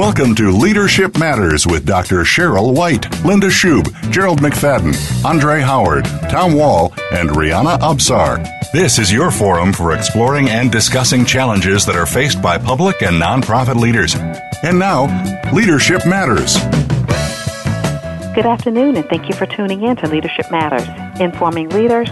Welcome to Leadership Matters with Dr. Cheryl White, Linda Schub, Gerald McFadden, Andre Howard, Tom Wall, and Rihanna Absar. This is your forum for exploring and discussing challenges that are faced by public and nonprofit leaders. And now, Leadership Matters. Good afternoon, and thank you for tuning in to Leadership Matters, informing leaders,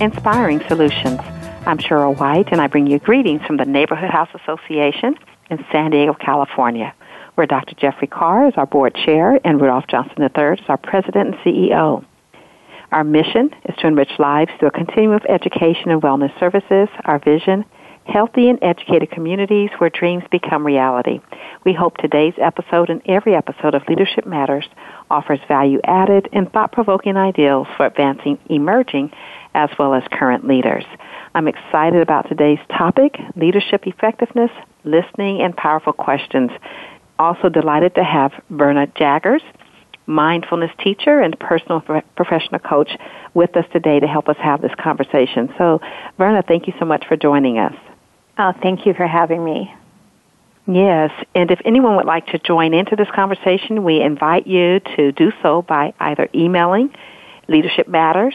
inspiring solutions. I'm Cheryl White, and I bring you greetings from the Neighborhood House Association in San Diego, California, where Dr. Jeffrey Carr is our board chair and Rudolph Johnson III is our president and CEO. Our mission is to enrich lives through a continuum of education and wellness services. Our vision, healthy and educated communities where dreams become reality. We hope today's episode and every episode of Leadership Matters offers value added and thought provoking ideals for advancing emerging as well as current leaders. I'm excited about today's topic, leadership effectiveness, listening, and powerful questions. Also delighted to have Verna Jaggers, mindfulness teacher and personal professional coach with us today to help us have this conversation. So, Verna, thank you so much for joining us. Oh, thank you for having me. Yes, and if anyone would like to join into this conversation, we invite you to do so by either emailing Leadership Matters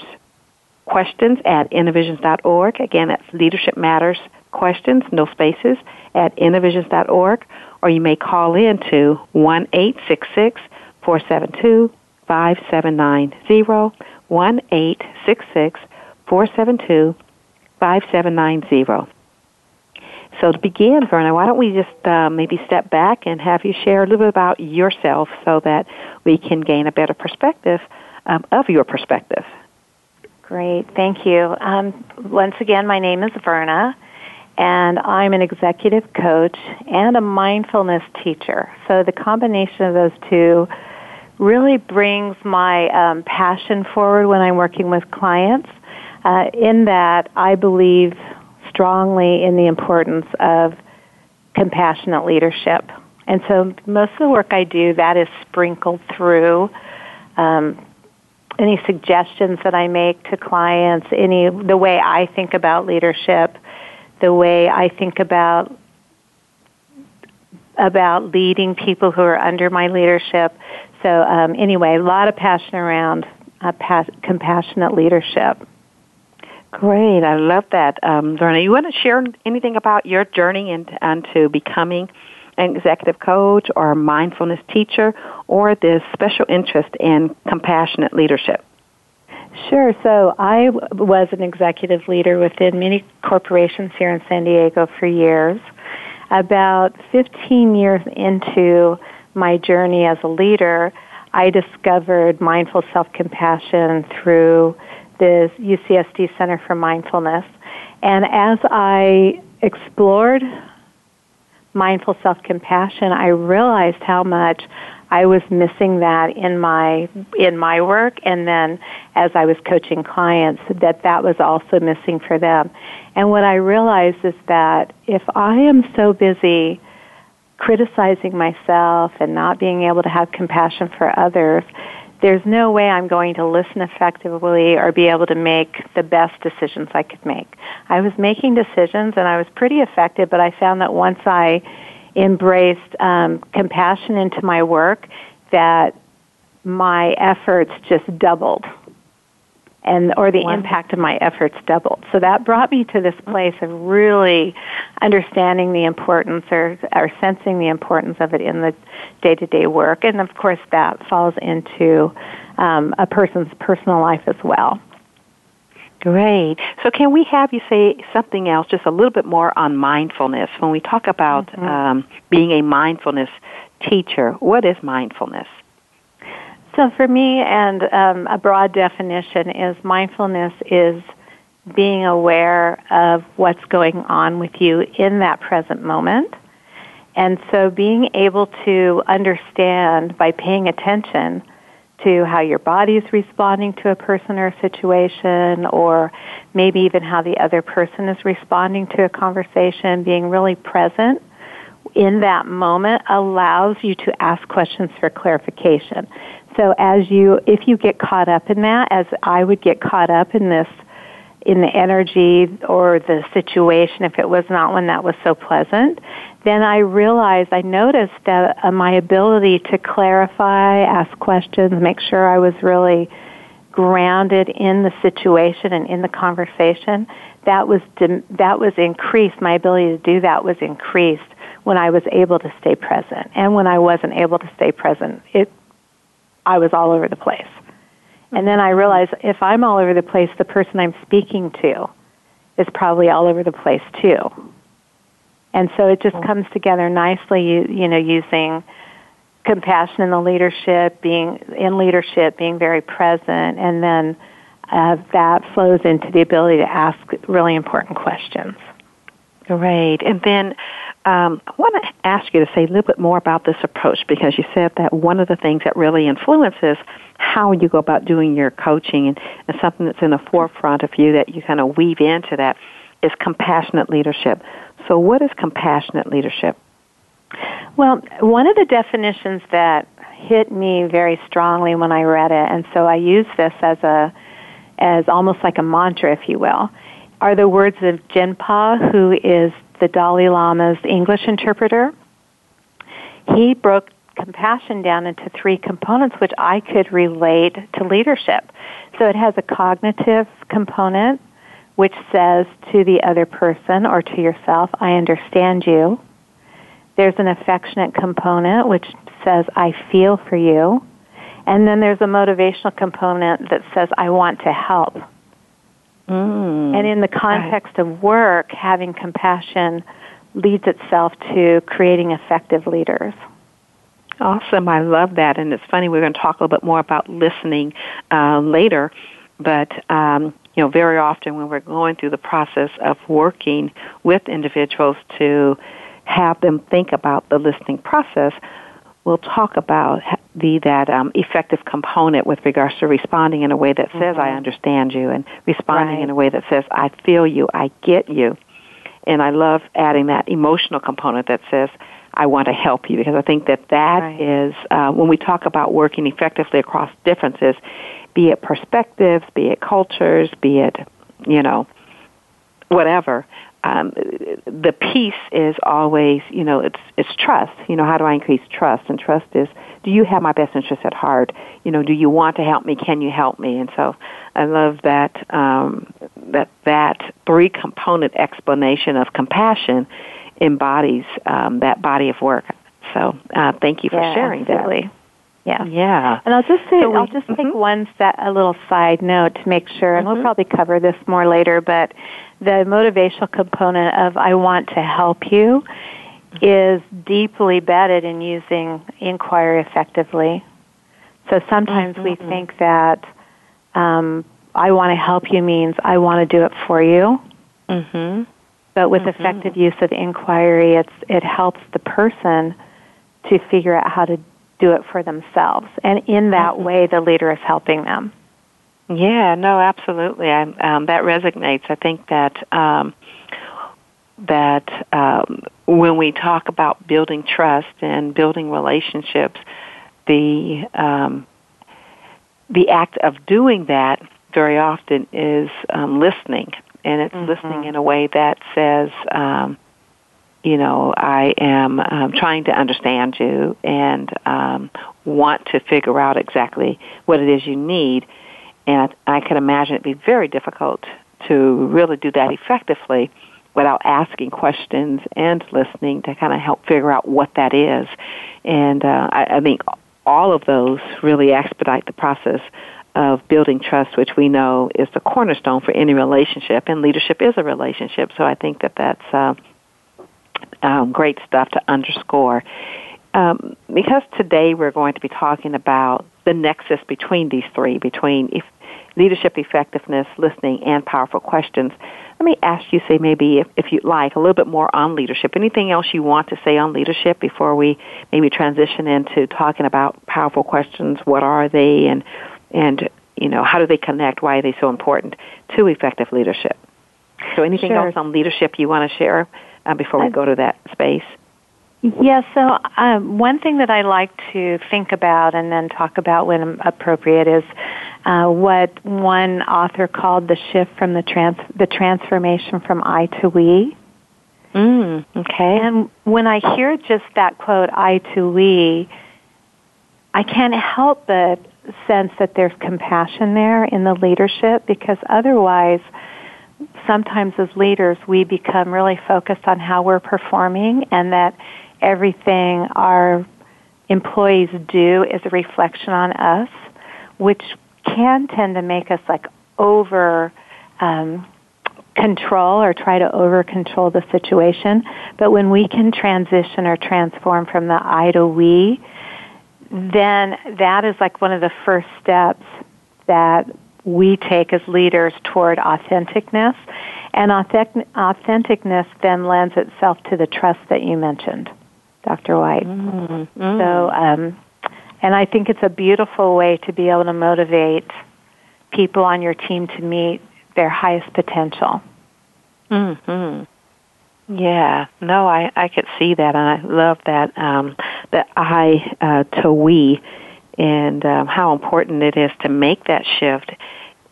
questions at innovisions.org. Again, that's Leadership Matters questions, no spaces, at innovisions.org, or you may call in to 1 866 472 5790, 1 866 472 5790. So to begin, Verna, why don't we just uh, maybe step back and have you share a little bit about yourself so that we can gain a better perspective um, of your perspective. Great, thank you. Um, once again, my name is Verna, and I'm an executive coach and a mindfulness teacher. So the combination of those two really brings my um, passion forward when I'm working with clients. Uh, in that, I believe strongly in the importance of compassionate leadership. And so most of the work I do, that is sprinkled through um, any suggestions that I make to clients, any the way I think about leadership, the way I think about about leading people who are under my leadership. So um, anyway, a lot of passion around uh, pas- compassionate leadership. Great, I love that, um, Verna. You want to share anything about your journey into, into becoming an executive coach or a mindfulness teacher or this special interest in compassionate leadership? Sure. So I was an executive leader within many corporations here in San Diego for years. About 15 years into my journey as a leader, I discovered mindful self-compassion through the UCSD Center for Mindfulness. And as I explored mindful self-compassion, I realized how much I was missing that in my in my work and then as I was coaching clients that that was also missing for them. And what I realized is that if I am so busy criticizing myself and not being able to have compassion for others, there's no way I'm going to listen effectively or be able to make the best decisions I could make. I was making decisions and I was pretty effective, but I found that once I embraced um, compassion into my work, that my efforts just doubled and or the impact of my efforts doubled. So that brought me to this place of really understanding the importance or, or sensing the importance of it in the day-to-day work. And of course that falls into um, a person's personal life as well. Great. So, can we have you say something else, just a little bit more on mindfulness? When we talk about mm-hmm. um, being a mindfulness teacher, what is mindfulness? So, for me, and um, a broad definition is mindfulness is being aware of what's going on with you in that present moment. And so, being able to understand by paying attention to how your body is responding to a person or a situation, or maybe even how the other person is responding to a conversation, being really present in that moment allows you to ask questions for clarification. So as you, if you get caught up in that, as I would get caught up in this in the energy or the situation, if it was not one that was so pleasant, then I realized, I noticed that uh, my ability to clarify, ask questions, make sure I was really grounded in the situation and in the conversation, that was that was increased. My ability to do that was increased when I was able to stay present, and when I wasn't able to stay present, it I was all over the place. And then I realize if I'm all over the place, the person I'm speaking to is probably all over the place too. And so it just comes together nicely, you, you know, using compassion in the leadership, being in leadership, being very present, and then uh, that flows into the ability to ask really important questions. Great. And then um, I want to ask you to say a little bit more about this approach because you said that one of the things that really influences how you go about doing your coaching and, and something that's in the forefront of you that you kind of weave into that is compassionate leadership. So, what is compassionate leadership? Well, one of the definitions that hit me very strongly when I read it, and so I use this as a as almost like a mantra, if you will, are the words of Jinpa, who is the Dalai Lama's English interpreter. He broke compassion down into three components which I could relate to leadership. So it has a cognitive component, which says to the other person or to yourself, I understand you. There's an affectionate component, which says, I feel for you. And then there's a motivational component that says, I want to help. Mm. And in the context right. of work, having compassion leads itself to creating effective leaders. Awesome. I love that. And it's funny, we're going to talk a little bit more about listening uh, later. But, um, you know, very often when we're going through the process of working with individuals to have them think about the listening process, we'll talk about the that um, effective component with regards to responding in a way that says mm-hmm. I understand you and responding right. in a way that says I feel you, I get you. And I love adding that emotional component that says I want to help you because I think that that right. is uh, when we talk about working effectively across differences, be it perspectives, be it cultures, be it you know whatever um, the piece is always, you know, it's it's trust. You know, how do I increase trust? And trust is, do you have my best interest at heart? You know, do you want to help me? Can you help me? And so, I love that um, that that three component explanation of compassion embodies um, that body of work. So, uh, thank you for yeah, sharing absolutely. that. Yeah. Yeah. And I'll just say, so we, I'll just mm-hmm. take one set, a little side note to make sure, and mm-hmm. we'll probably cover this more later, but the motivational component of I want to help you is deeply bedded in using inquiry effectively. So sometimes mm-hmm. we think that um, I want to help you means I want to do it for you. Mm-hmm. But with mm-hmm. effective use of inquiry, it's it helps the person to figure out how to do it for themselves, and in that mm-hmm. way, the leader is helping them. Yeah, no, absolutely. I, um, that resonates. I think that um, that um, when we talk about building trust and building relationships, the um, the act of doing that very often is um, listening, and it's mm-hmm. listening in a way that says, um, you know, I am um, trying to understand you and um, want to figure out exactly what it is you need and I, can imagine it'd be very difficult to really do that effectively without asking questions and listening to kind of help figure out what that is. And uh, I, I think all of those really expedite the process of building trust, which we know is the cornerstone for any relationship, and leadership is a relationship. So I think that that's uh, um, great stuff to underscore. Um, because today we're going to be talking about the nexus between these three, between if leadership effectiveness, listening, and powerful questions. Let me ask you, say maybe if, if you'd like, a little bit more on leadership. Anything else you want to say on leadership before we maybe transition into talking about powerful questions? What are they, and and you know how do they connect? Why are they so important to effective leadership? So, anything sure. else on leadership you want to share uh, before we go to that space? Yeah, so um, one thing that I like to think about and then talk about when appropriate is uh, what one author called the shift from the trans the transformation from I to we. Mm, okay. And when I hear just that quote, I to we, I can't help but sense that there's compassion there in the leadership because otherwise, sometimes as leaders, we become really focused on how we're performing and that everything our employees do is a reflection on us, which can tend to make us like over um, control or try to over control the situation. But when we can transition or transform from the I to we, then that is like one of the first steps that we take as leaders toward authenticness. And authentic- authenticness then lends itself to the trust that you mentioned, Dr. White. Mm-hmm. So, um, and I think it's a beautiful way to be able to motivate people on your team to meet their highest potential. Hmm. Yeah. No, I I could see that, and I love that um, the I uh, to we, and um, how important it is to make that shift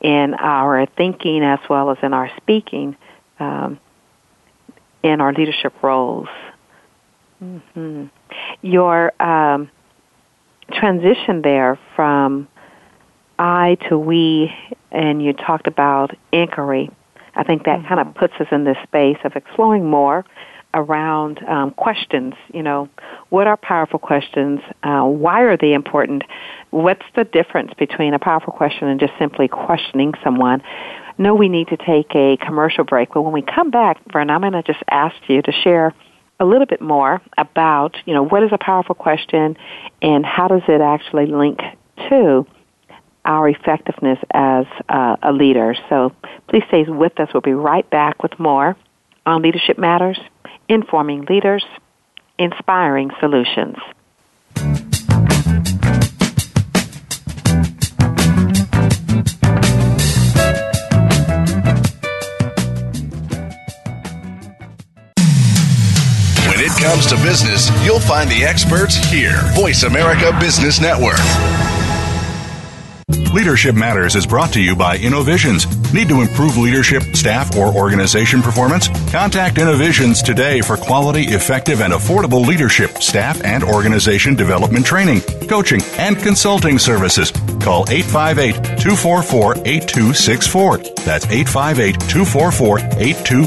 in our thinking as well as in our speaking, um, in our leadership roles. Mm-hmm. Your um, transition there from I to we, and you talked about inquiry. I think that mm-hmm. kind of puts us in this space of exploring more around um, questions. You know, what are powerful questions? Uh, why are they important? What's the difference between a powerful question and just simply questioning someone? No, we need to take a commercial break, but when we come back, Vern, I'm going to just ask you to share a little bit more about, you know, what is a powerful question and how does it actually link to our effectiveness as uh, a leader. So please stay with us. We'll be right back with more on Leadership Matters, informing leaders, inspiring solutions. To business, you'll find the experts here. Voice America Business Network. Leadership Matters is brought to you by Innovisions. Need to improve leadership, staff, or organization performance? Contact Innovisions today for quality, effective, and affordable leadership, staff, and organization development training, coaching, and consulting services. Call 858 244 8264. That's 858 244 8264.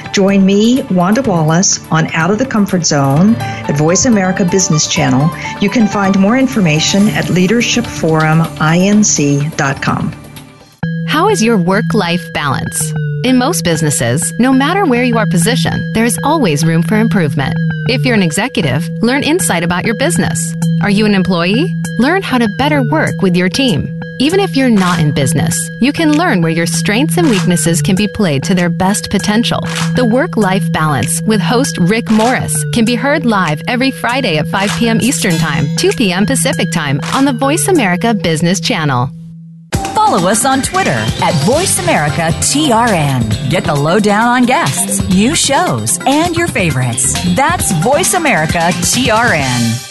Join me, Wanda Wallace, on Out of the Comfort Zone at Voice America Business Channel. You can find more information at leadershipforuminc.com. How is your work life balance? In most businesses, no matter where you are positioned, there is always room for improvement. If you're an executive, learn insight about your business. Are you an employee? Learn how to better work with your team. Even if you're not in business, you can learn where your strengths and weaknesses can be played to their best potential. The Work Life Balance with host Rick Morris can be heard live every Friday at 5 p.m. Eastern Time, 2 p.m. Pacific Time on the Voice America Business Channel. Follow us on Twitter at VoiceAmericaTRN. Get the lowdown on guests, new shows, and your favorites. That's Voice VoiceAmericaTRN.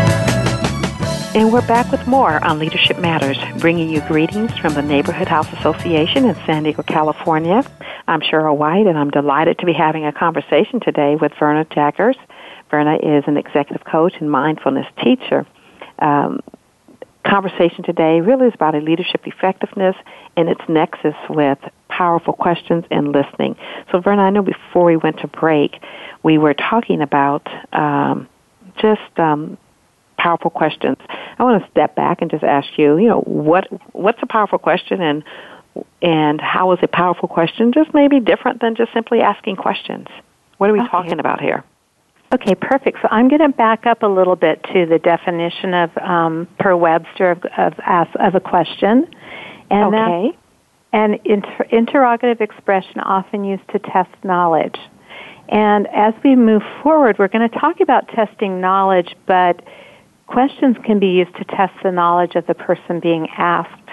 And we're back with more on Leadership Matters, bringing you greetings from the Neighborhood House Association in San Diego, California. I'm Cheryl White, and I'm delighted to be having a conversation today with Verna Jaggers. Verna is an executive coach and mindfulness teacher. Um, conversation today really is about leadership effectiveness and its nexus with powerful questions and listening. So, Verna, I know before we went to break, we were talking about um, just um, powerful questions. I want to step back and just ask you, you know, what what's a powerful question and and how is a powerful question just maybe different than just simply asking questions? What are we okay. talking about here? Okay, perfect. So I'm going to back up a little bit to the definition of um, per Webster of of, of a question, and okay. an inter- interrogative expression often used to test knowledge. And as we move forward, we're going to talk about testing knowledge, but questions can be used to test the knowledge of the person being asked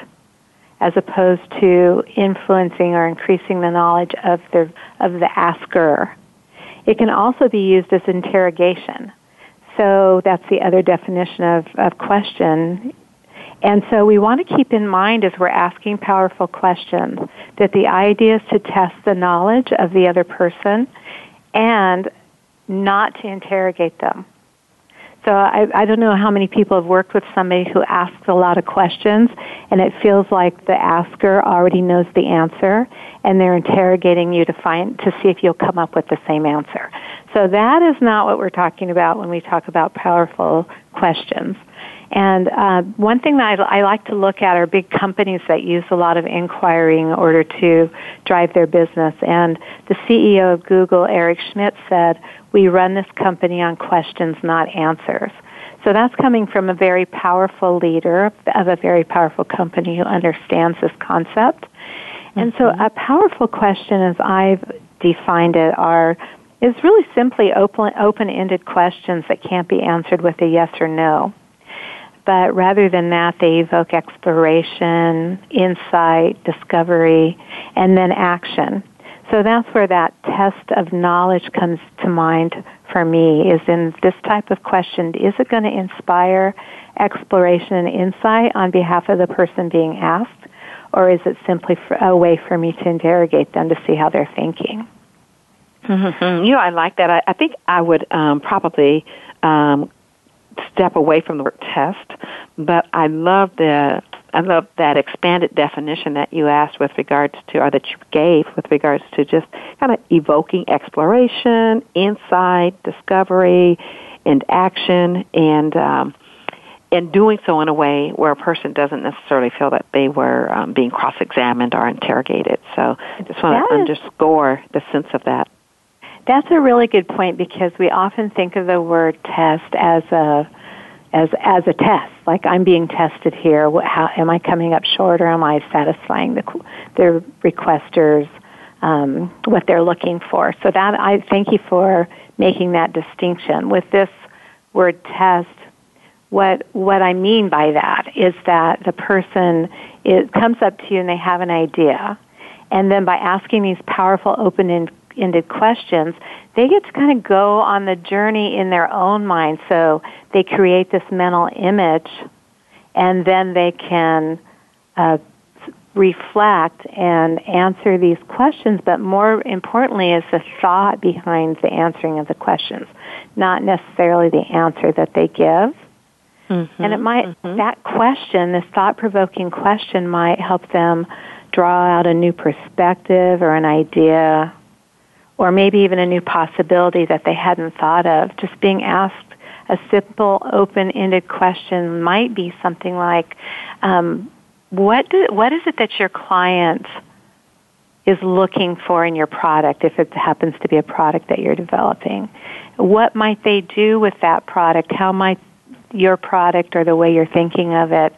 as opposed to influencing or increasing the knowledge of the of the asker. It can also be used as interrogation. So that's the other definition of, of question. And so we want to keep in mind as we're asking powerful questions that the idea is to test the knowledge of the other person and not to interrogate them. So I, I don't know how many people have worked with somebody who asks a lot of questions and it feels like the asker already knows the answer and they're interrogating you to find, to see if you'll come up with the same answer. So that is not what we're talking about when we talk about powerful questions. And uh, one thing that I, I like to look at are big companies that use a lot of inquiry in order to drive their business. And the CEO of Google, Eric Schmidt, said, we run this company on questions, not answers. So that's coming from a very powerful leader of a very powerful company who understands this concept. Mm-hmm. And so mm-hmm. a powerful question, as I've defined it, are is really simply open-ended questions that can't be answered with a yes or no. But rather than that, they evoke exploration, insight, discovery, and then action. So that's where that test of knowledge comes to mind for me is in this type of question, is it going to inspire exploration and insight on behalf of the person being asked? Or is it simply a way for me to interrogate them to see how they're thinking? Mm-hmm. You know, I like that. I, I think I would um, probably um, step away from the word test, but I love the I love that expanded definition that you asked with regards to, or that you gave with regards to just kind of evoking exploration, insight, discovery, and action, and um, and doing so in a way where a person doesn't necessarily feel that they were um, being cross-examined or interrogated. So I just want to underscore the sense of that. That's a really good point because we often think of the word test as a as as a test. Like I'm being tested here. How am I coming up short, or am I satisfying the the requesters um, what they're looking for? So that I thank you for making that distinction with this word test. What what I mean by that is that the person comes up to you and they have an idea, and then by asking these powerful open ended questions, they get to kind of go on the journey in their own mind. So they create this mental image, and then they can uh, reflect and answer these questions. But more importantly, is the thought behind the answering of the questions, not necessarily the answer that they give. Mm-hmm, and it might mm-hmm. that question, this thought-provoking question, might help them draw out a new perspective or an idea or maybe even a new possibility that they hadn't thought of. Just being asked a simple, open-ended question might be something like, um, "What do, what is it that your client is looking for in your product? If it happens to be a product that you're developing, what might they do with that product? How might your product or the way you're thinking of it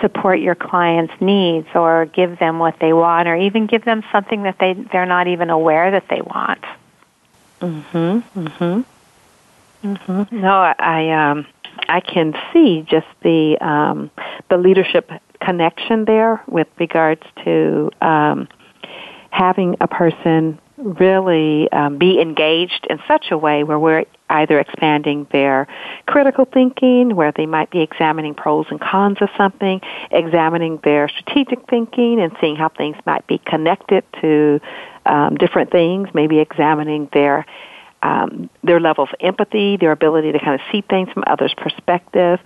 support your client's needs or give them what they want or even give them something that they they're not even aware that they want. Mhm. Mhm. Mhm. No, I, I um I can see just the um the leadership connection there with regards to um having a person really um, be engaged in such a way where we're either expanding their critical thinking, where they might be examining pros and cons of something, examining their strategic thinking and seeing how things might be connected to um, different things, maybe examining their um, their level of empathy, their ability to kind of see things from others' perspective,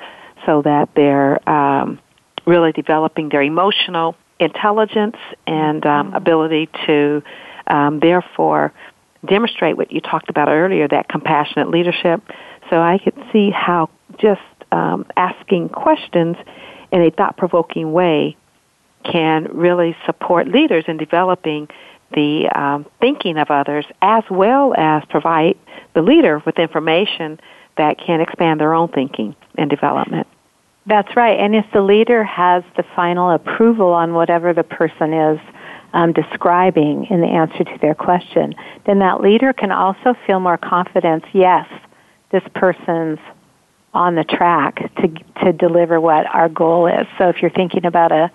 so that they're um, really developing their emotional intelligence and um, mm-hmm. ability to um, therefore demonstrate what you talked about earlier, that compassionate leadership. So I could see how just um, asking questions in a thought provoking way can really support leaders in developing the um, thinking of others as well as provide the leader with information that can expand their own thinking and development. That's right. And if the leader has the final approval on whatever the person is um, describing in the answer to their question, then that leader can also feel more confidence. Yes, this person's on the track to to deliver what our goal is. So if you're thinking about a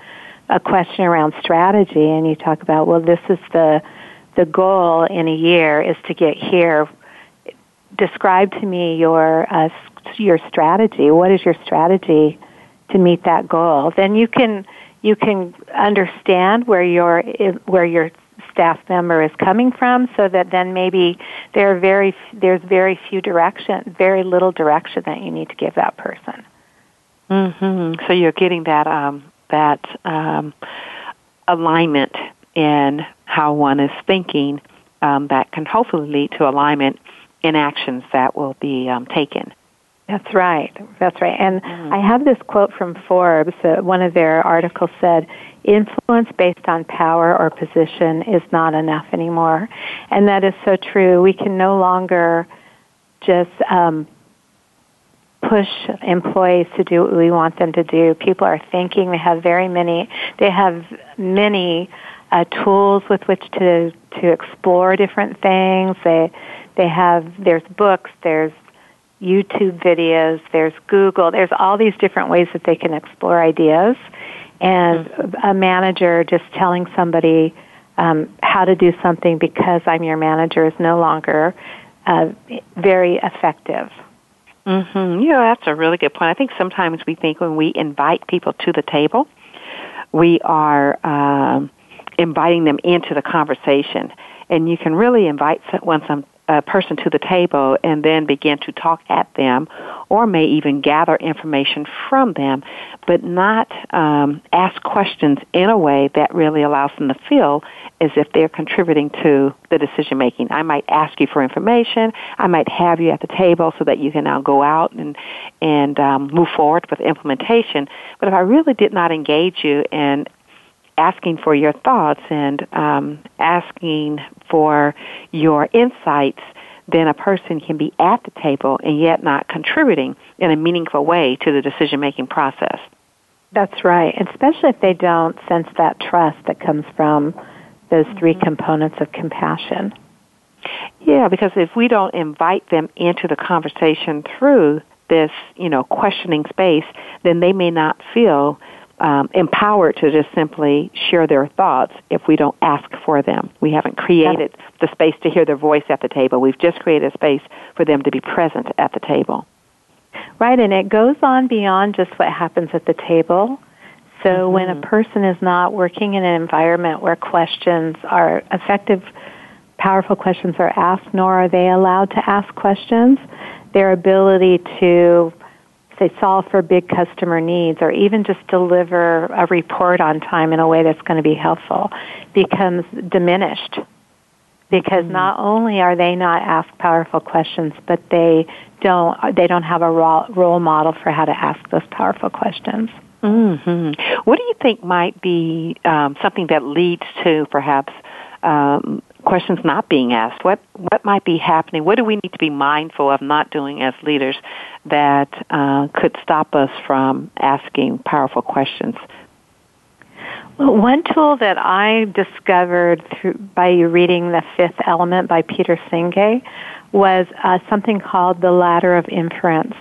a question around strategy and you talk about, well, this is the the goal in a year is to get here. Describe to me your uh, your strategy. What is your strategy to meet that goal? Then you can you can understand where your where your staff member is coming from so that then maybe there are very there's very few direction very little direction that you need to give that person. Mhm so you're getting that um that um alignment in how one is thinking um, that can hopefully lead to alignment in actions that will be um, taken that's right. That's right. And mm. I have this quote from Forbes. Uh, one of their articles said, influence based on power or position is not enough anymore. And that is so true. We can no longer just um, push employees to do what we want them to do. People are thinking. They have very many. They have many uh, tools with which to to explore different things. They they have there's books. There's YouTube videos, there's Google, there's all these different ways that they can explore ideas. And a manager just telling somebody um, how to do something because I'm your manager is no longer uh, very effective. Mm-hmm. Yeah, that's a really good point. I think sometimes we think when we invite people to the table, we are um, inviting them into the conversation. And you can really invite someone some, person to the table and then begin to talk at them or may even gather information from them, but not um, ask questions in a way that really allows them to feel as if they're contributing to the decision making. I might ask you for information. I might have you at the table so that you can now go out and and um, move forward with implementation. But if I really did not engage you in asking for your thoughts and um, asking for your insights, then a person can be at the table and yet not contributing in a meaningful way to the decision making process. That's right, especially if they don't sense that trust that comes from those 3 mm-hmm. components of compassion. Yeah, because if we don't invite them into the conversation through this, you know, questioning space, then they may not feel um, empowered to just simply share their thoughts if we don't ask for them. We haven't created the space to hear their voice at the table. We've just created a space for them to be present at the table. Right, and it goes on beyond just what happens at the table. So mm-hmm. when a person is not working in an environment where questions are effective, powerful questions are asked, nor are they allowed to ask questions, their ability to say solve for big customer needs or even just deliver a report on time in a way that's going to be helpful becomes diminished. Because mm-hmm. not only are they not asked powerful questions but they don't they don't have a role model for how to ask those powerful questions. Hmm What do you think might be um, something that leads to perhaps um, questions not being asked? What what might be happening? What do we need to be mindful of not doing as leaders that uh, could stop us from asking powerful questions? Well, one tool that I discovered through, by reading The Fifth Element by Peter Senge was uh, something called the ladder of inference.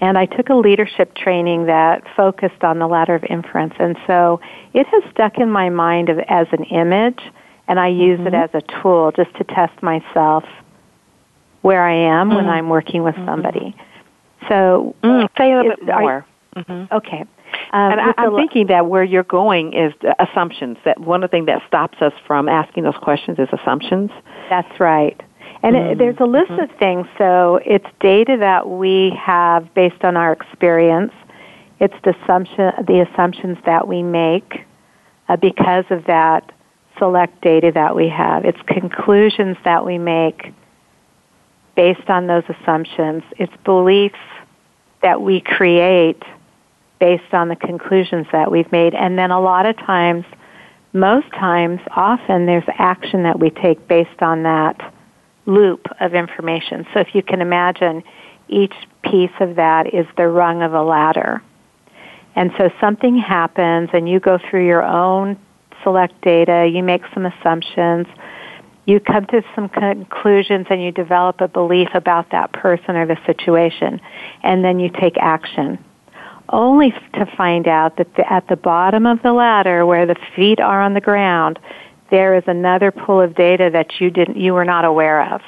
And I took a leadership training that focused on the ladder of inference. And so it has stuck in my mind of, as an image, and I use mm-hmm. it as a tool just to test myself where I am mm-hmm. when I'm working with mm-hmm. somebody. So, mm, say a little bit more. Mm-hmm. Okay. Um, and I, am thinking that where you're going is assumptions. That one of the things that stops us from asking those questions is assumptions. That's right. And it, there's a list mm-hmm. of things. So it's data that we have based on our experience. It's the assumption, the assumptions that we make uh, because of that select data that we have. It's conclusions that we make based on those assumptions. It's beliefs that we create based on the conclusions that we've made. And then a lot of times, most times, often there's action that we take based on that loop of information. So if you can imagine, each piece of that is the rung of a ladder. And so something happens and you go through your own select data, you make some assumptions, you come to some conclusions and you develop a belief about that person or the situation, and then you take action. Only to find out that the, at the bottom of the ladder, where the feet are on the ground, there is another pool of data that you didn't, you were not aware of.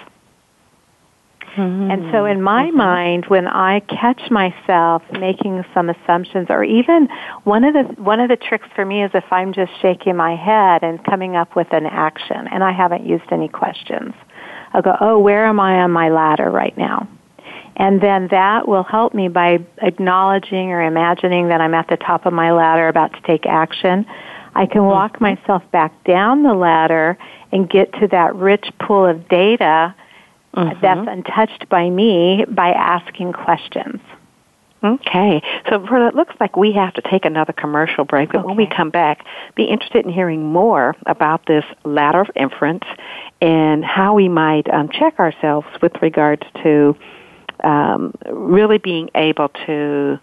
Mm-hmm. And so in my mm-hmm. mind, when I catch myself making some assumptions or even one of the, one of the tricks for me is if I'm just shaking my head and coming up with an action and I haven't used any questions. I'll go, oh, where am I on my ladder right now? And then that will help me by acknowledging or imagining that I'm at the top of my ladder about to take action. I can walk mm-hmm. myself back down the ladder and get to that rich pool of data mm-hmm. that's untouched by me by asking questions. Okay. So it looks like we have to take another commercial break, but okay. when we come back, be interested in hearing more about this ladder of inference and how we might um, check ourselves with regards to um, really being able to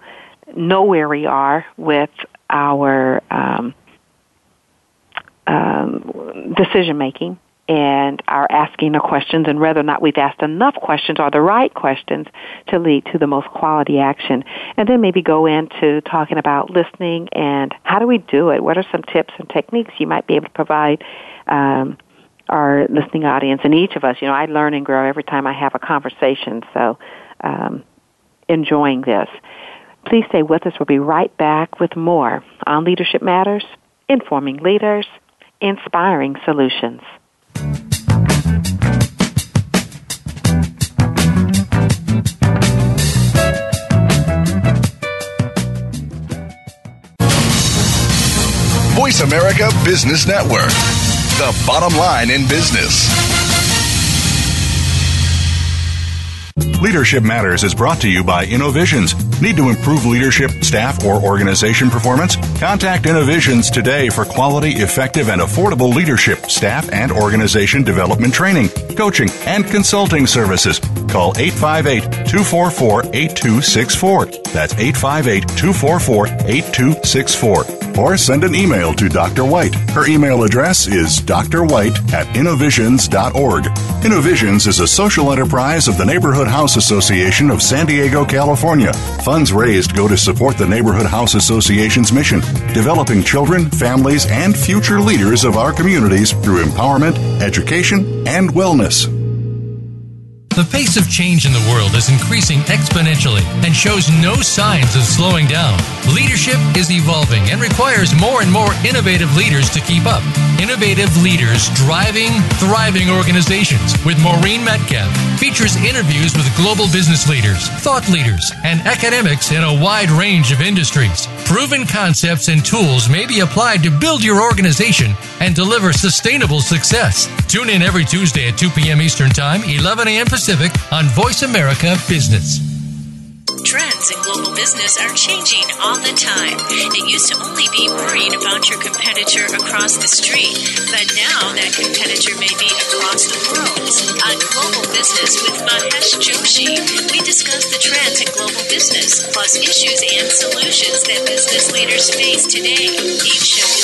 know where we are with our um, um decision making and are asking the questions and whether or not we've asked enough questions or the right questions to lead to the most quality action. And then maybe go into talking about listening and how do we do it? What are some tips and techniques you might be able to provide um, our listening audience and each of us? You know, I learn and grow every time I have a conversation, so um, enjoying this. Please stay with us. We'll be right back with more on Leadership Matters, informing leaders, inspiring solutions. Voice America Business Network, the bottom line in business. Leadership Matters is brought to you by Innovisions. Need to improve leadership, staff, or organization performance? Contact Innovisions today for quality, effective, and affordable leadership, staff, and organization development training, coaching, and consulting services. Call 858 244 8264. That's 858 244 8264 or send an email to Dr. White. Her email address is drwhite at innovisions.org. Innovisions is a social enterprise of the Neighborhood House Association of San Diego, California. Funds raised go to support the Neighborhood House Association's mission, developing children, families, and future leaders of our communities through empowerment, education, and wellness. The pace of change in the world is increasing exponentially and shows no signs of slowing down. Leadership is evolving and requires more and more innovative leaders to keep up. Innovative Leaders Driving Thriving Organizations with Maureen Metcalf features interviews with global business leaders, thought leaders, and academics in a wide range of industries. Proven concepts and tools may be applied to build your organization and deliver sustainable success. Tune in every Tuesday at 2 p.m. Eastern Time, 11 a.m. Pacific on Voice America Business. Trends in global business are changing all the time. It used to only be worrying about your competitor across the street, but now that competitor may be across the world. On Global Business with Mahesh Joshi, we discuss the trends in global business, plus issues and solutions that business leaders face today. Each show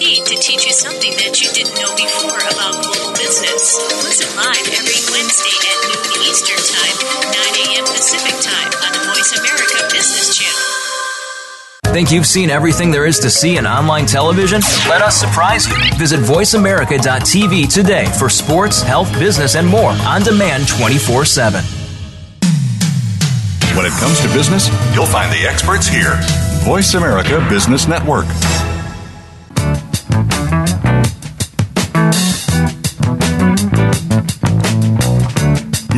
is to teach you something that you didn't know before about global business. Listen live every Wednesday at noon Eastern Time, 9 a.m. Pacific Time on the Voice America Business Channel. Think you've seen everything there is to see in online television? Let us surprise you. Visit VoiceAmerica.tv today for sports, health, business, and more on demand 24 7. When it comes to business, you'll find the experts here. Voice America Business Network.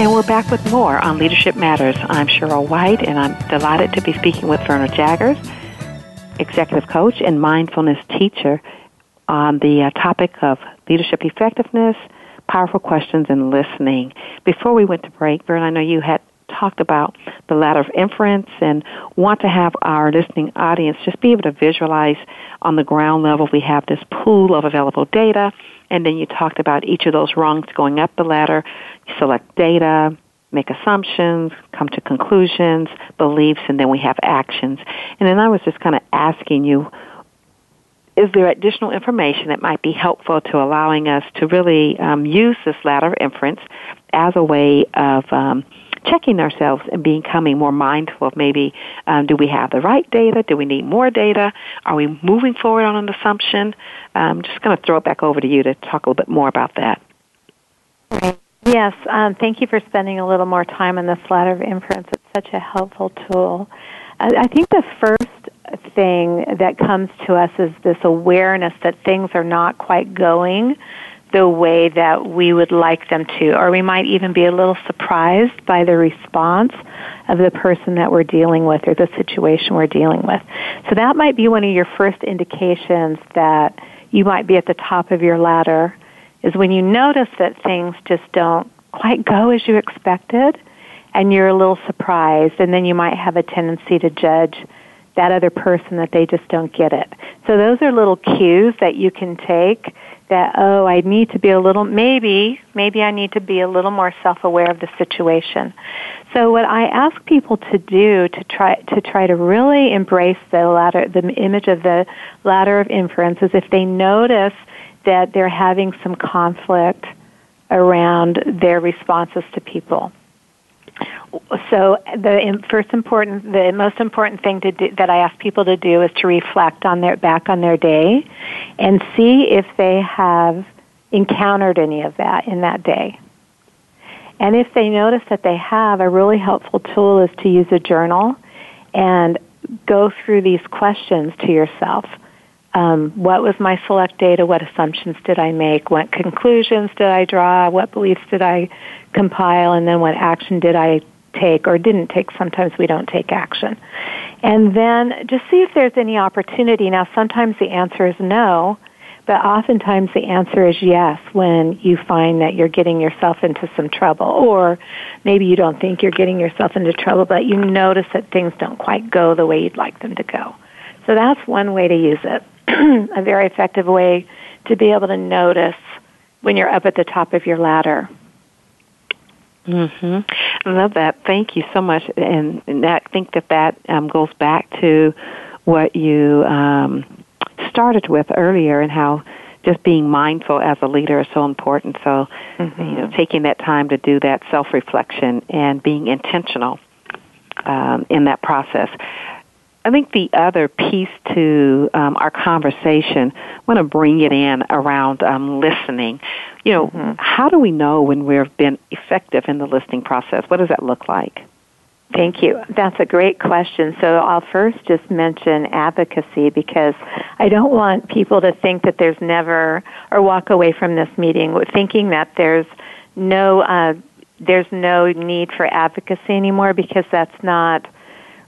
And we're back with more on Leadership Matters. I'm Cheryl White, and I'm delighted to be speaking with Verna Jaggers, executive coach and mindfulness teacher, on the uh, topic of leadership effectiveness, powerful questions, and listening. Before we went to break, Verna, I know you had talked about the ladder of inference and want to have our listening audience just be able to visualize on the ground level we have this pool of available data and then you talked about each of those rungs going up the ladder. You select data, make assumptions, come to conclusions, beliefs, and then we have actions. And then I was just kind of asking you, is there additional information that might be helpful to allowing us to really um, use this ladder of inference as a way of um, checking ourselves and becoming more mindful of maybe um, do we have the right data? Do we need more data? Are we moving forward on an assumption? I'm um, just going to throw it back over to you to talk a little bit more about that. Yes, um, thank you for spending a little more time on this ladder of inference. It's such a helpful tool. I think the first thing that comes to us is this awareness that things are not quite going the way that we would like them to, or we might even be a little surprised by the response of the person that we're dealing with or the situation we're dealing with. So that might be one of your first indications that you might be at the top of your ladder is when you notice that things just don't quite go as you expected and you're a little surprised and then you might have a tendency to judge that other person that they just don't get it. So those are little cues that you can take that oh I need to be a little maybe maybe I need to be a little more self-aware of the situation. So what I ask people to do to try to try to really embrace the ladder the image of the ladder of inference is if they notice that they're having some conflict around their responses to people so the first important, the most important thing to do, that I ask people to do is to reflect on their back on their day, and see if they have encountered any of that in that day. And if they notice that they have, a really helpful tool is to use a journal and go through these questions to yourself. Um, what was my select data? What assumptions did I make? What conclusions did I draw? What beliefs did I compile? And then what action did I take or didn't take. Sometimes we don't take action. And then just see if there's any opportunity. Now, sometimes the answer is no, but oftentimes the answer is yes when you find that you're getting yourself into some trouble. Or maybe you don't think you're getting yourself into trouble, but you notice that things don't quite go the way you'd like them to go. So that's one way to use it. a very effective way to be able to notice when you're up at the top of your ladder. Mm-hmm. I love that. Thank you so much. And, and I think that that um, goes back to what you um, started with earlier and how just being mindful as a leader is so important. So, mm-hmm. you know, taking that time to do that self-reflection and being intentional um, in that process. I think the other piece to um, our conversation, I want to bring it in around um, listening. You know, mm-hmm. how do we know when we've been effective in the listening process? What does that look like? Thank you. That's a great question. So I'll first just mention advocacy because I don't want people to think that there's never or walk away from this meeting thinking that there's no uh, there's no need for advocacy anymore because that's not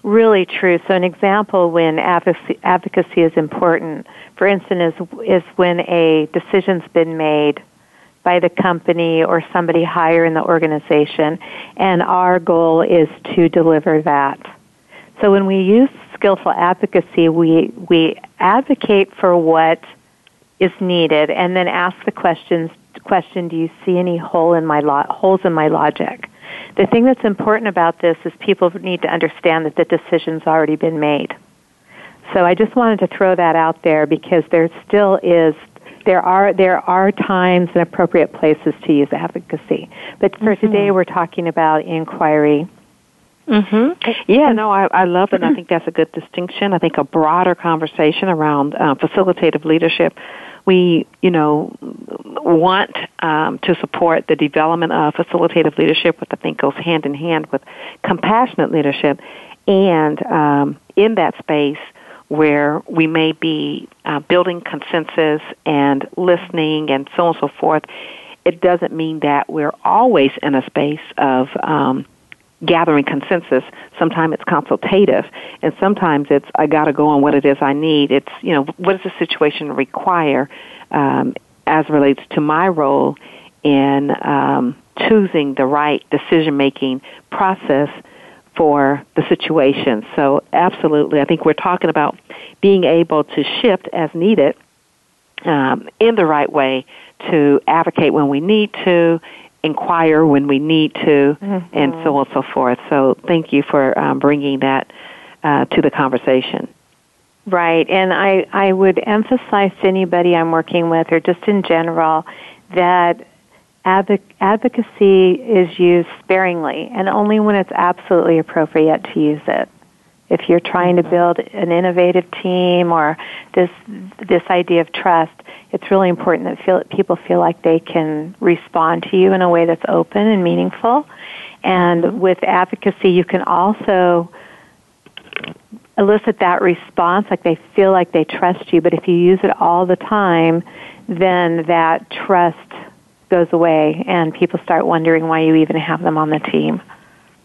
really true. So an example when advocacy, is important, for instance, is, is when a decision's been made by the company or somebody higher in the organization, and our goal is to deliver that. So when we use skillful advocacy, we, we advocate for what is needed and then ask the questions, question, do you see any hole in my lo- holes in my logic? The thing that's important about this is people need to understand that the decision's already been made. So I just wanted to throw that out there because there still is there are there are times and appropriate places to use advocacy. But for mm-hmm. today we're talking about inquiry. Mm-hmm. Yeah, no, I, I love it. I think that's a good distinction. I think a broader conversation around uh, facilitative leadership we, you know, want um, to support the development of facilitative leadership, which I think goes hand in hand with compassionate leadership, and um, in that space where we may be uh, building consensus and listening and so on and so forth, it doesn't mean that we're always in a space of um, gathering consensus. Sometimes it's consultative, and sometimes it's I got to go on what it is I need. It's you know what does the situation require um, as relates to my role in um, choosing the right decision making process for the situation. So absolutely, I think we're talking about being able to shift as needed um, in the right way to advocate when we need to inquire when we need to, mm-hmm. and so on and so forth. So thank you for um, bringing that uh, to the conversation. Right, and I, I would emphasize to anybody I'm working with, or just in general, that advocacy is used sparingly and only when it's absolutely appropriate to use it. If you're trying to build an innovative team or this this idea of trust, it's really important that feel, people feel like they can respond to you in a way that's open and meaningful. And with advocacy, you can also elicit that response, like they feel like they trust you. But if you use it all the time, then that trust goes away, and people start wondering why you even have them on the team.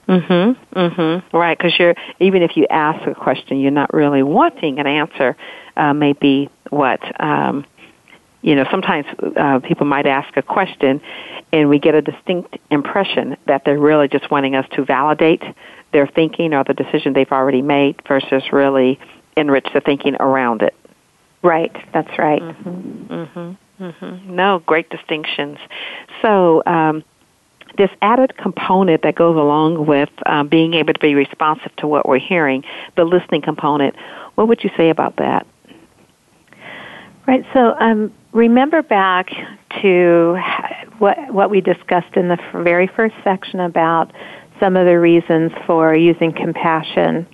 Mhm. Mhm. Right, because you're even if you ask a question, you're not really wanting an answer. Uh, maybe what um, you know, sometimes uh, people might ask a question and we get a distinct impression that they're really just wanting us to validate their thinking or the decision they've already made versus really enrich the thinking around it. Right, that's right. Mm-hmm. Mm-hmm. Mm-hmm. No, great distinctions. So, um, this added component that goes along with um, being able to be responsive to what we're hearing, the listening component, what would you say about that? Right. So, um, remember back to what what we discussed in the very first section about some of the reasons for using compassion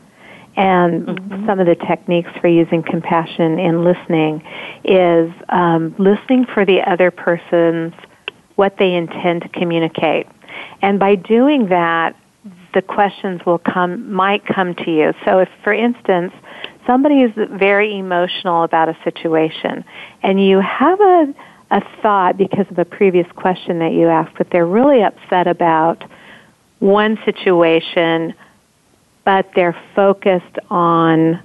and mm-hmm. some of the techniques for using compassion in listening is um, listening for the other person's what they intend to communicate and by doing that the questions will come might come to you so if for instance somebody is very emotional about a situation and you have a, a thought because of a previous question that you asked that they're really upset about one situation, but they're focused on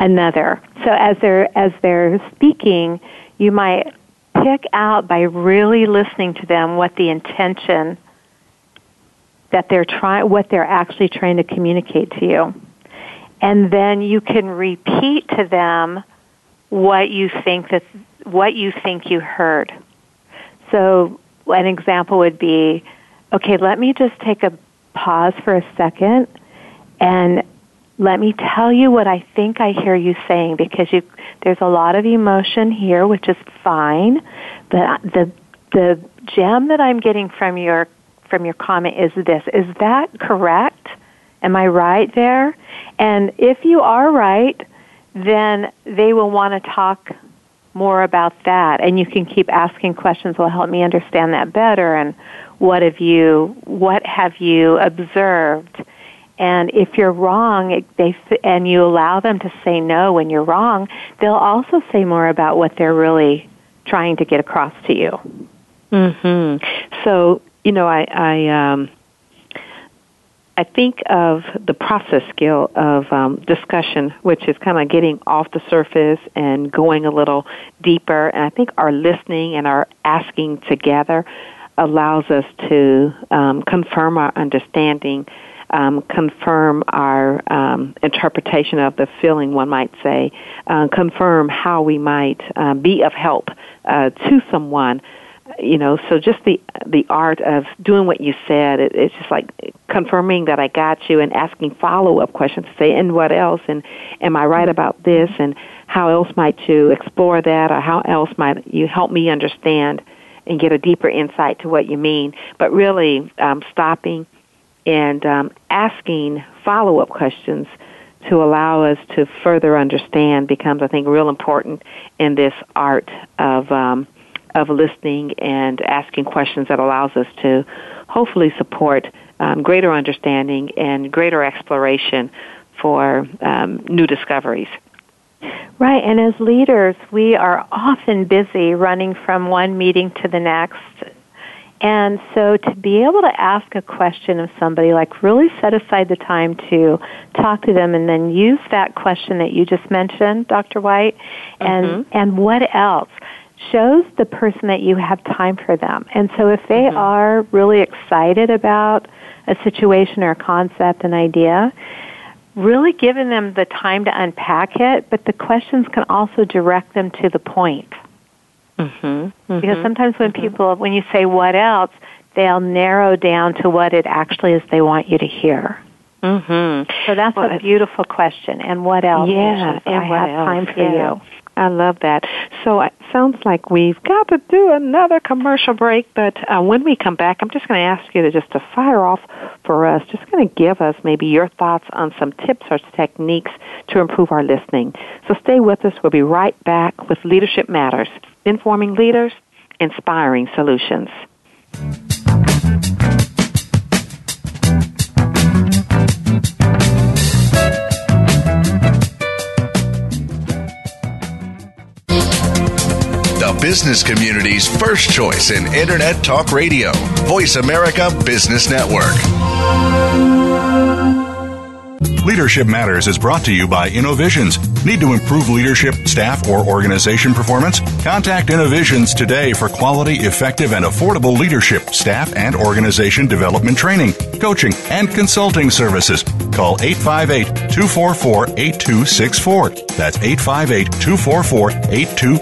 another. So as they're, as they're speaking, you might pick out by really listening to them what the intention that they're trying, what they're actually trying to communicate to you and then you can repeat to them what you think that what you think you heard. So an example would be, okay, let me just take a pause for a second and let me tell you what I think I hear you saying because you, there's a lot of emotion here, which is fine, but the the gem that I'm getting from your from your comment is this: is that correct? Am I right there? And if you are right, then they will want to talk more about that and you can keep asking questions will help me understand that better and what have you what have you observed And if you're wrong, they and you allow them to say no when you're wrong, they'll also say more about what they're really trying to get across to you. Mhm. So, you know, I I um I think of the process skill of um, discussion, which is kind of getting off the surface and going a little deeper. And I think our listening and our asking together allows us to um, confirm our understanding, um, confirm our um, interpretation of the feeling, one might say, uh, confirm how we might uh, be of help uh, to someone. You know so just the the art of doing what you said it, it's just like confirming that i got you and asking follow up questions to say and what else? And am i right about this? And how else might you explore that? Or how else might you help me understand and get a deeper insight to what you mean? But really um, stopping and um, asking follow up questions to allow us to further understand becomes i think real important in this art of um, of listening and asking questions that allows us to hopefully support um, greater understanding and greater exploration for um, new discoveries. Right, and as leaders, we are often busy running from one meeting to the next. And so to be able to ask a question of somebody, like really set aside the time to talk to them and then use that question that you just mentioned, Dr. White, and, mm-hmm. and what else? shows the person that you have time for them. And so if they mm-hmm. are really excited about a situation or a concept, an idea, really giving them the time to unpack it, but the questions can also direct them to the point. Mm-hmm. Mm-hmm. Because sometimes when mm-hmm. people, when you say what else, they'll narrow down to what it actually is they want you to hear. Mm-hmm. So that's well, a beautiful question. And what else? Yeah, and I have else? time for yeah. you. I love that. So it sounds like we've got to do another commercial break, but uh, when we come back, I'm just going to ask you to just to fire off for us, just going to give us maybe your thoughts on some tips or techniques to improve our listening. So stay with us. We'll be right back with Leadership Matters, informing leaders, inspiring solutions. Business community's first choice in Internet Talk Radio, Voice America Business Network. Leadership Matters is brought to you by Innovisions. Need to improve leadership, staff, or organization performance? Contact Innovisions today for quality, effective, and affordable leadership, staff, and organization development training, coaching, and consulting services. Call 858 244 8264. That's 858 244 8264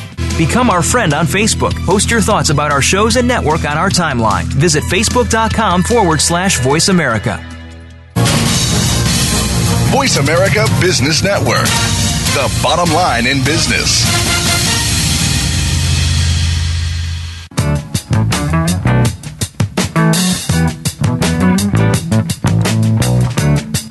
Become our friend on Facebook. Post your thoughts about our shows and network on our timeline. Visit facebook.com forward slash voice America. Voice America Business Network, the bottom line in business.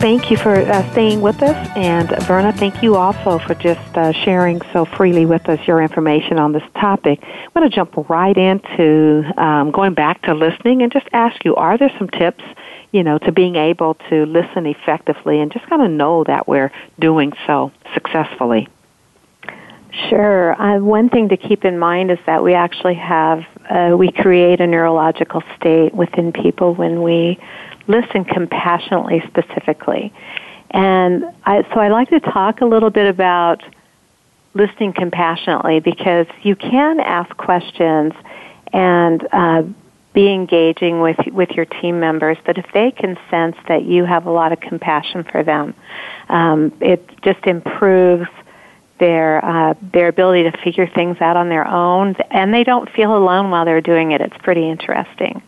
Thank you for uh, staying with us. And Verna, thank you also for just uh, sharing so freely with us your information on this topic. I'm going to jump right into um, going back to listening and just ask you, are there some tips, you know, to being able to listen effectively and just kind of know that we're doing so successfully? Sure. Uh, one thing to keep in mind is that we actually have, uh, we create a neurological state within people when we listen compassionately specifically. And I, so I'd like to talk a little bit about listening compassionately because you can ask questions and uh, be engaging with with your team members, but if they can sense that you have a lot of compassion for them, um, it just improves their uh, their ability to figure things out on their own, and they don't feel alone while they're doing it. It's pretty interesting.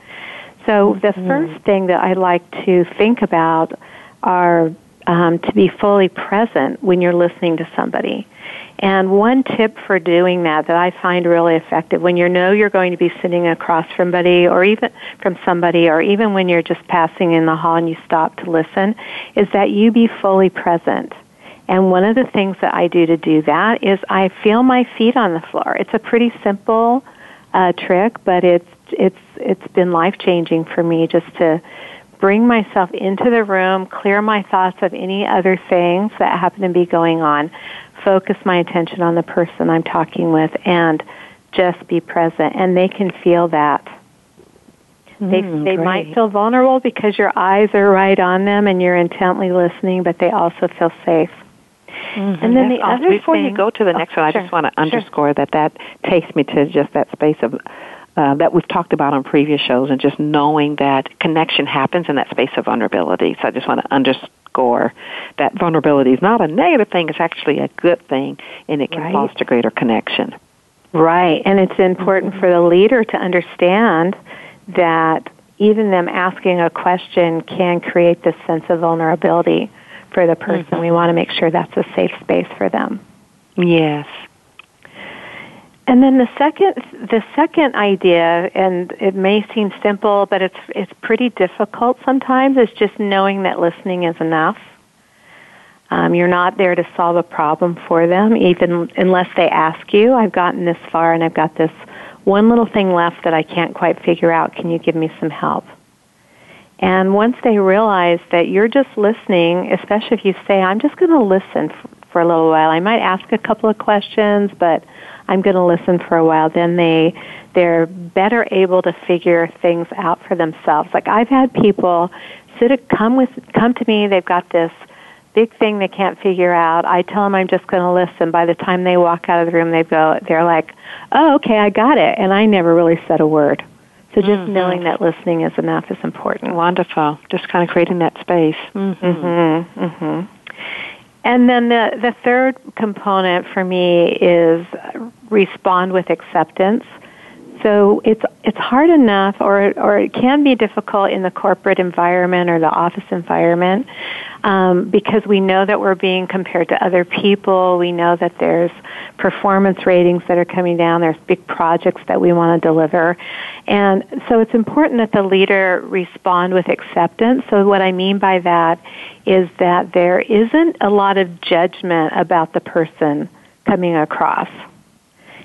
So the mm-hmm. first thing that I like to think about are um, to be fully present when you're listening to somebody. And one tip for doing that that I find really effective when you know you're going to be sitting across from somebody or even from somebody or even when you're just passing in the hall and you stop to listen is that you be fully present. And one of the things that I do to do that is I feel my feet on the floor. It's a pretty simple uh, trick, but it's it's it's been life changing for me just to bring myself into the room, clear my thoughts of any other things that happen to be going on, focus my attention on the person I'm talking with, and just be present. And they can feel that. Mm, they they great. might feel vulnerable because your eyes are right on them and you're intently listening, but they also feel safe. Mm-hmm. And then That's the awesome. other before thing, you go to the next oh, one, I just want to underscore sure. that that takes me to just that space of uh, that we've talked about on previous shows, and just knowing that connection happens in that space of vulnerability. So I just want to underscore that vulnerability is not a negative thing; it's actually a good thing, and it can right. foster greater connection. Right, and it's important for the leader to understand that even them asking a question can create this sense of vulnerability for the person. Mm-hmm. We want to make sure that's a safe space for them. Yes. And then the second, the second idea, and it may seem simple, but it's it's pretty difficult sometimes. Is just knowing that listening is enough. Um, you're not there to solve a problem for them, even unless they ask you. I've gotten this far, and I've got this one little thing left that I can't quite figure out. Can you give me some help? And once they realize that you're just listening, especially if you say, I'm just going to listen for a little while, I might ask a couple of questions, but I'm going to listen for a while, then they, they're better able to figure things out for themselves. Like I've had people sit, come with, come to me, they've got this big thing they can't figure out. I tell them I'm just going to listen. By the time they walk out of the room, they go, they're like, oh, okay, I got it. And I never really said a word. So just mm-hmm. knowing that listening is enough is important. Wonderful. Just kind of creating that space. Mm-hmm. Mm-hmm. mm-hmm. And then the, the third component for me is respond with acceptance. So it's it's hard enough, or or it can be difficult in the corporate environment or the office environment, um, because we know that we're being compared to other people. We know that there's performance ratings that are coming down. There's big projects that we want to deliver, and so it's important that the leader respond with acceptance. So what I mean by that is that there isn't a lot of judgment about the person coming across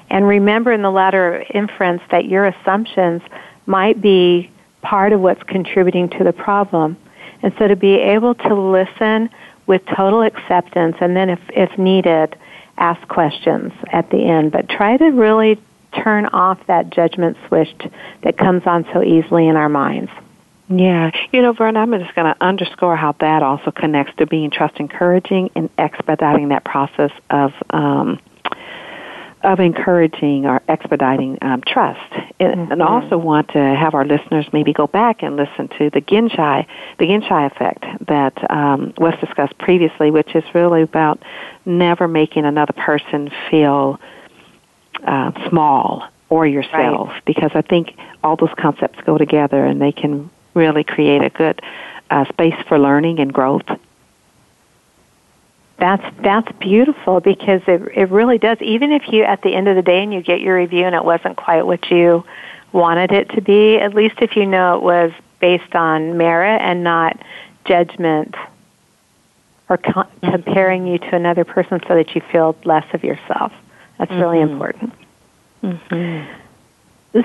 and remember in the ladder inference that your assumptions might be part of what's contributing to the problem. And so to be able to listen with total acceptance and then if, if needed, ask questions at the end. But try to really turn off that judgment switch that comes on so easily in our minds. Yeah. You know, Vern, I'm just going to underscore how that also connects to being trust encouraging and expediting that process of um, of encouraging or expediting um, trust, and, mm-hmm. and, also want to have our listeners maybe go back and listen to the Genshai, the Genshai effect that um, was discussed previously, which is really about never making another person feel uh, small or yourself, right. because I think all those concepts go together and they can really create a good uh, space for learning and growth that's that's beautiful because it it really does. Even if you at the end of the day and you get your review and it wasn't quite what you wanted it to be, at least if you know it was based on merit and not judgment or co- mm-hmm. comparing you to another person so that you feel less of yourself. That's mm-hmm. really important. Mm-hmm.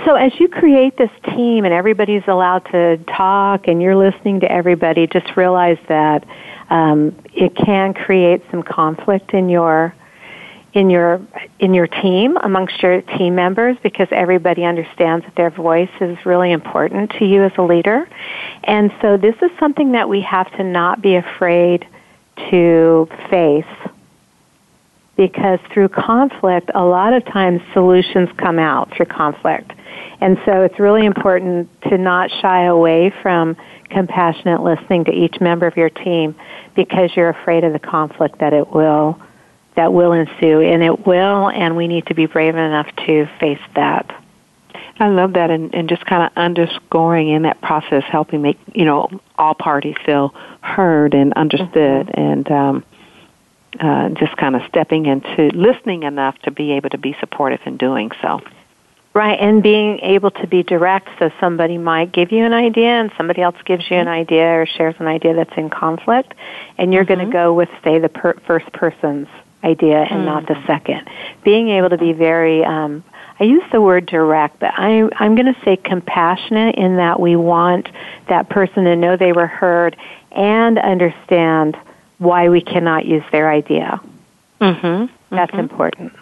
So as you create this team and everybody's allowed to talk and you're listening to everybody, just realize that um, it can create some conflict in your in your in your team amongst your team members because everybody understands that their voice is really important to you as a leader. And so this is something that we have to not be afraid to face because through conflict a lot of times solutions come out through conflict. And so it's really important to not shy away from compassionate listening to each member of your team because you're afraid of the conflict that it will that will ensue and it will and we need to be brave enough to face that. I love that and, and just kind of underscoring in that process helping make, you know, all parties feel heard and understood mm-hmm. and um uh, just kind of stepping into listening enough to be able to be supportive in doing so. Right, and being able to be direct so somebody might give you an idea and somebody else gives you an mm-hmm. idea or shares an idea that's in conflict, and you're mm-hmm. going to go with, say, the per- first person's idea and mm-hmm. not the mm-hmm. second. Being able to be very, um, I use the word direct, but I, I'm going to say compassionate in that we want that person to know they were heard and understand why we cannot use their idea. Mm-hmm. That's important.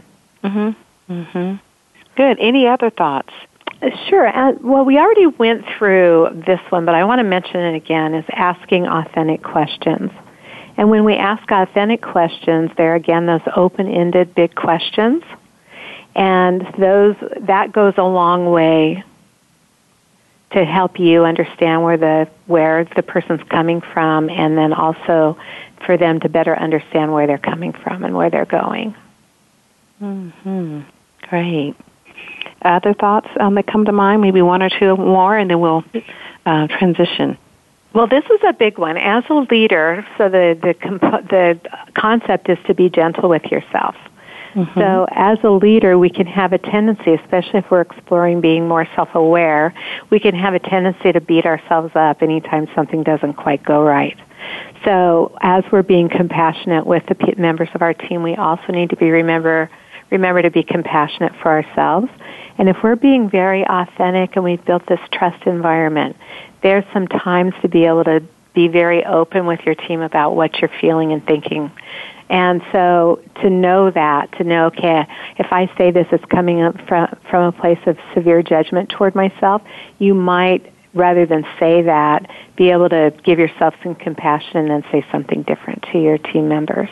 Mm-hmm. Mm-hmm. Good. Any other thoughts? Sure. Uh, well, we already went through this one, but I want to mention it again is asking authentic questions. And when we ask authentic questions, they're again those open-ended big questions. And those that goes a long way to help you understand where the where the person's coming from and then also for them to better understand where they're coming from and where they're going. Mhm. Great. Other thoughts um, that come to mind? Maybe one or two more, and then we'll uh, transition. Well, this is a big one. As a leader, so the the comp- the concept is to be gentle with yourself. Mm-hmm. So, as a leader, we can have a tendency, especially if we're exploring being more self-aware, we can have a tendency to beat ourselves up anytime something doesn't quite go right. So, as we're being compassionate with the members of our team, we also need to be remember remember to be compassionate for ourselves and if we're being very authentic and we've built this trust environment, there's some times to be able to be very open with your team about what you're feeling and thinking. And so to know that, to know, okay, if I say this, it's coming up from, from a place of severe judgment toward myself, you might, rather than say that, be able to give yourself some compassion and say something different to your team members.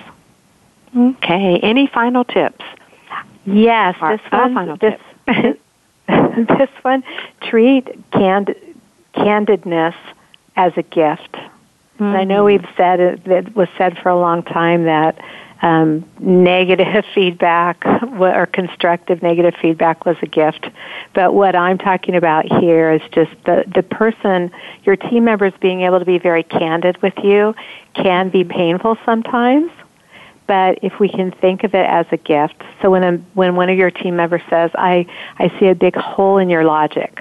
Okay. Any final tips? Yes, this one, final this, this one, treat candid, candidness as a gift. Mm-hmm. And I know mm-hmm. we've said it, it was said for a long time that um, negative feedback or constructive negative feedback was a gift. But what I'm talking about here is just the, the person, your team members being able to be very candid with you can be painful sometimes but if we can think of it as a gift, so when a, when one of your team members says, "I I see a big hole in your logic,"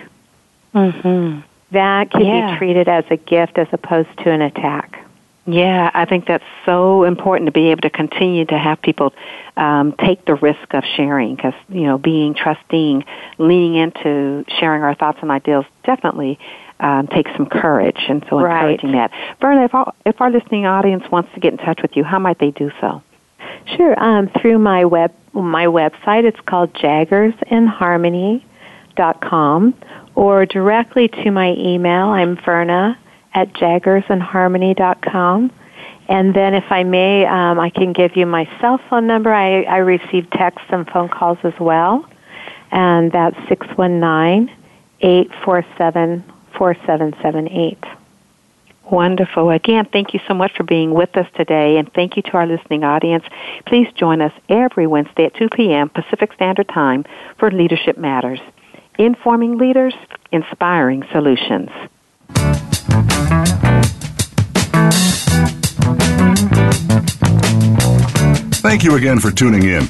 mm-hmm. That can yeah. be treated as a gift as opposed to an attack. Yeah, I think that's so important to be able to continue to have people um, take the risk of sharing because, you know, being trusting, leaning into sharing our thoughts and ideas definitely um, takes some courage. And so encouraging right. that. Verna, if our, if our listening audience wants to get in touch with you, how might they do so? Sure. Um, through my web my website, it's called jaggersandharmony.com, or directly to my email. I'm Verna at jaggersandharmony.com. And then, if I may, um, I can give you my cell phone number. I, I receive texts and phone calls as well, and that's 619 847 4778. Wonderful. Again, thank you so much for being with us today, and thank you to our listening audience. Please join us every Wednesday at 2 p.m. Pacific Standard Time for Leadership Matters. Informing leaders, inspiring solutions. Thank you again for tuning in.